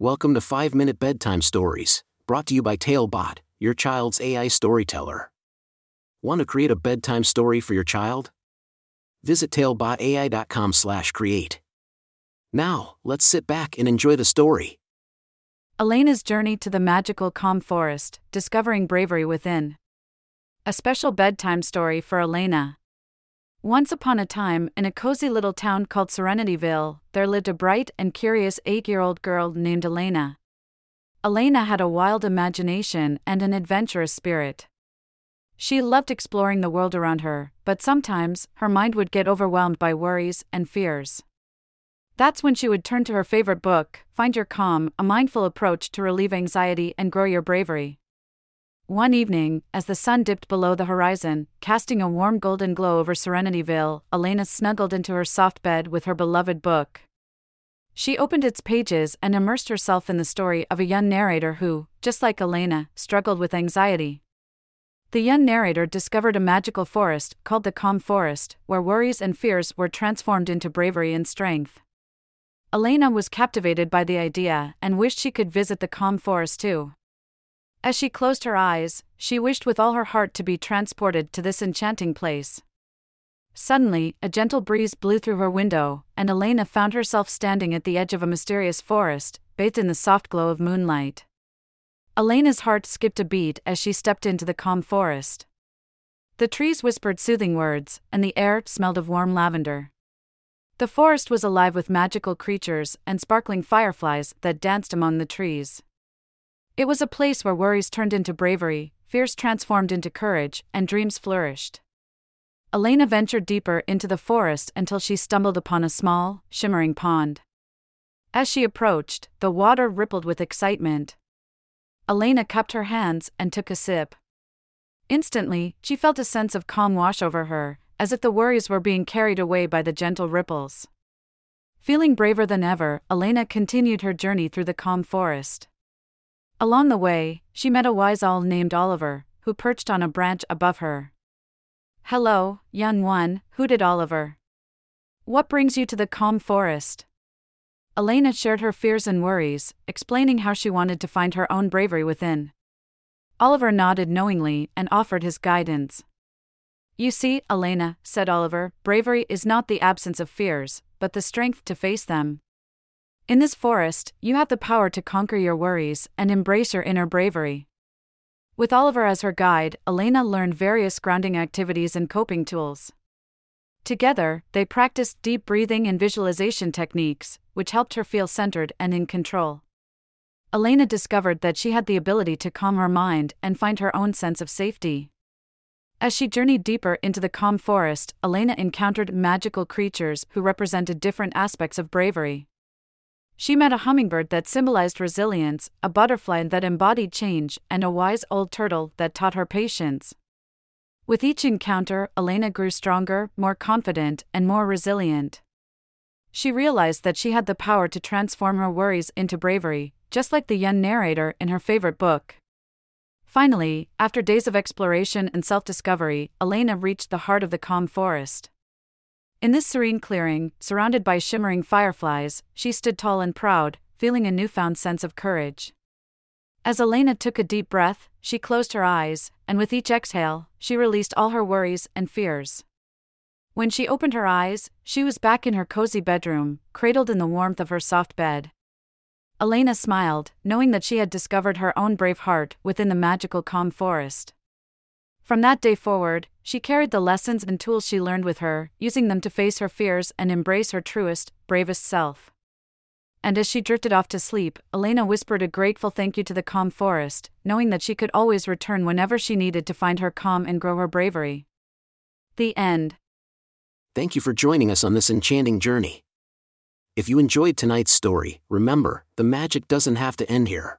Welcome to 5 Minute Bedtime Stories, brought to you by Talebot, your child's AI storyteller. Want to create a bedtime story for your child? Visit talebotai.com/create. Now, let's sit back and enjoy the story. Alaina's journey to the magical calm forest, discovering bravery within. A special bedtime story for Alaina. Once upon a time, in a cozy little town called Serenityville, there lived a bright and curious eight year old girl named Alaina. Alaina had a wild imagination and an adventurous spirit. She loved exploring the world around her, but sometimes her mind would get overwhelmed by worries and fears. That's when she would turn to her favorite book, Find Your Calm, a mindful approach to relieve anxiety and grow your bravery. One evening, as the sun dipped below the horizon, casting a warm golden glow over Serenityville, Alaina snuggled into her soft bed with her beloved book. She opened its pages and immersed herself in the story of a young narrator who, just like Alaina, struggled with anxiety. The young narrator discovered a magical forest called the Calm Forest, where worries and fears were transformed into bravery and strength. Alaina was captivated by the idea and wished she could visit the Calm Forest too. As she closed her eyes, she wished with all her heart to be transported to this enchanting place. Suddenly, a gentle breeze blew through her window, and Alaina found herself standing at the edge of a mysterious forest, bathed in the soft glow of moonlight. Alaina's heart skipped a beat as she stepped into the calm forest. The trees whispered soothing words, and the air smelled of warm lavender. The forest was alive with magical creatures and sparkling fireflies that danced among the trees. It was a place where worries turned into bravery, fears transformed into courage, and dreams flourished. Alaina ventured deeper into the forest until she stumbled upon a small, shimmering pond. As she approached, the water rippled with excitement. Alaina cupped her hands and took a sip. Instantly, she felt a sense of calm wash over her, as if the worries were being carried away by the gentle ripples. Feeling braver than ever, Alaina continued her journey through the calm forest. Along the way, she met a wise owl named Oliver, who perched on a branch above her. Hello, young one, hooted Oliver. What brings you to the calm forest? Alaina shared her fears and worries, explaining how she wanted to find her own bravery within. Oliver nodded knowingly and offered his guidance. You see, Alaina, said Oliver, bravery is not the absence of fears, but the strength to face them. In this forest, you have the power to conquer your worries and embrace your inner bravery. With Oliver as her guide, Alaina learned various grounding activities and coping tools. Together, they practiced deep breathing and visualization techniques, which helped her feel centered and in control. Alaina discovered that she had the ability to calm her mind and find her own sense of safety. As she journeyed deeper into the calm forest, Alaina encountered magical creatures who represented different aspects of bravery. She met a hummingbird that symbolized resilience, a butterfly that embodied change, and a wise old turtle that taught her patience. With each encounter, Alaina grew stronger, more confident, and more resilient. She realized that she had the power to transform her worries into bravery, just like the young narrator in her favorite book. Finally, after days of exploration and self discovery, Alaina reached the heart of the calm forest. In this serene clearing, surrounded by shimmering fireflies, she stood tall and proud, feeling a newfound sense of courage. As Alaina took a deep breath, she closed her eyes, and with each exhale, she released all her worries and fears. When she opened her eyes, she was back in her cozy bedroom, cradled in the warmth of her soft bed. Alaina smiled, knowing that she had discovered her own brave heart within the magical calm forest. From that day forward, she carried the lessons and tools she learned with her, using them to face her fears and embrace her truest, bravest self. And as she drifted off to sleep, Alaina whispered a grateful thank you to the calm forest, knowing that she could always return whenever she needed to find her calm and grow her bravery. The end. Thank you for joining us on this enchanting journey. If you enjoyed tonight's story, remember, the magic doesn't have to end here.